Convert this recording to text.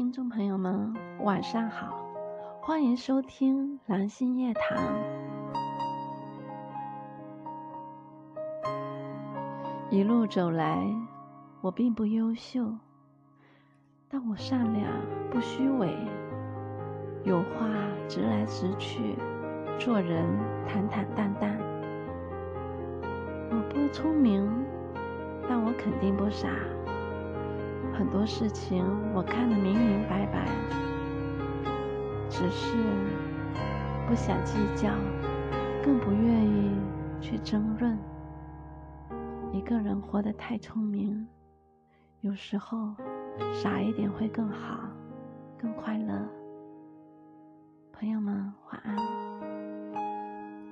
听众朋友们，晚上好，欢迎收听蓝心夜谈。一路走来，我并不优秀，但我善良不虚伪，有话直来直去，做人坦坦荡荡。我不聪明，但我肯定不傻。很多事情我看得明明白白，只是不想计较，更不愿意去争论。一个人活得太聪明，有时候傻一点会更好，更快乐。朋友们，晚安。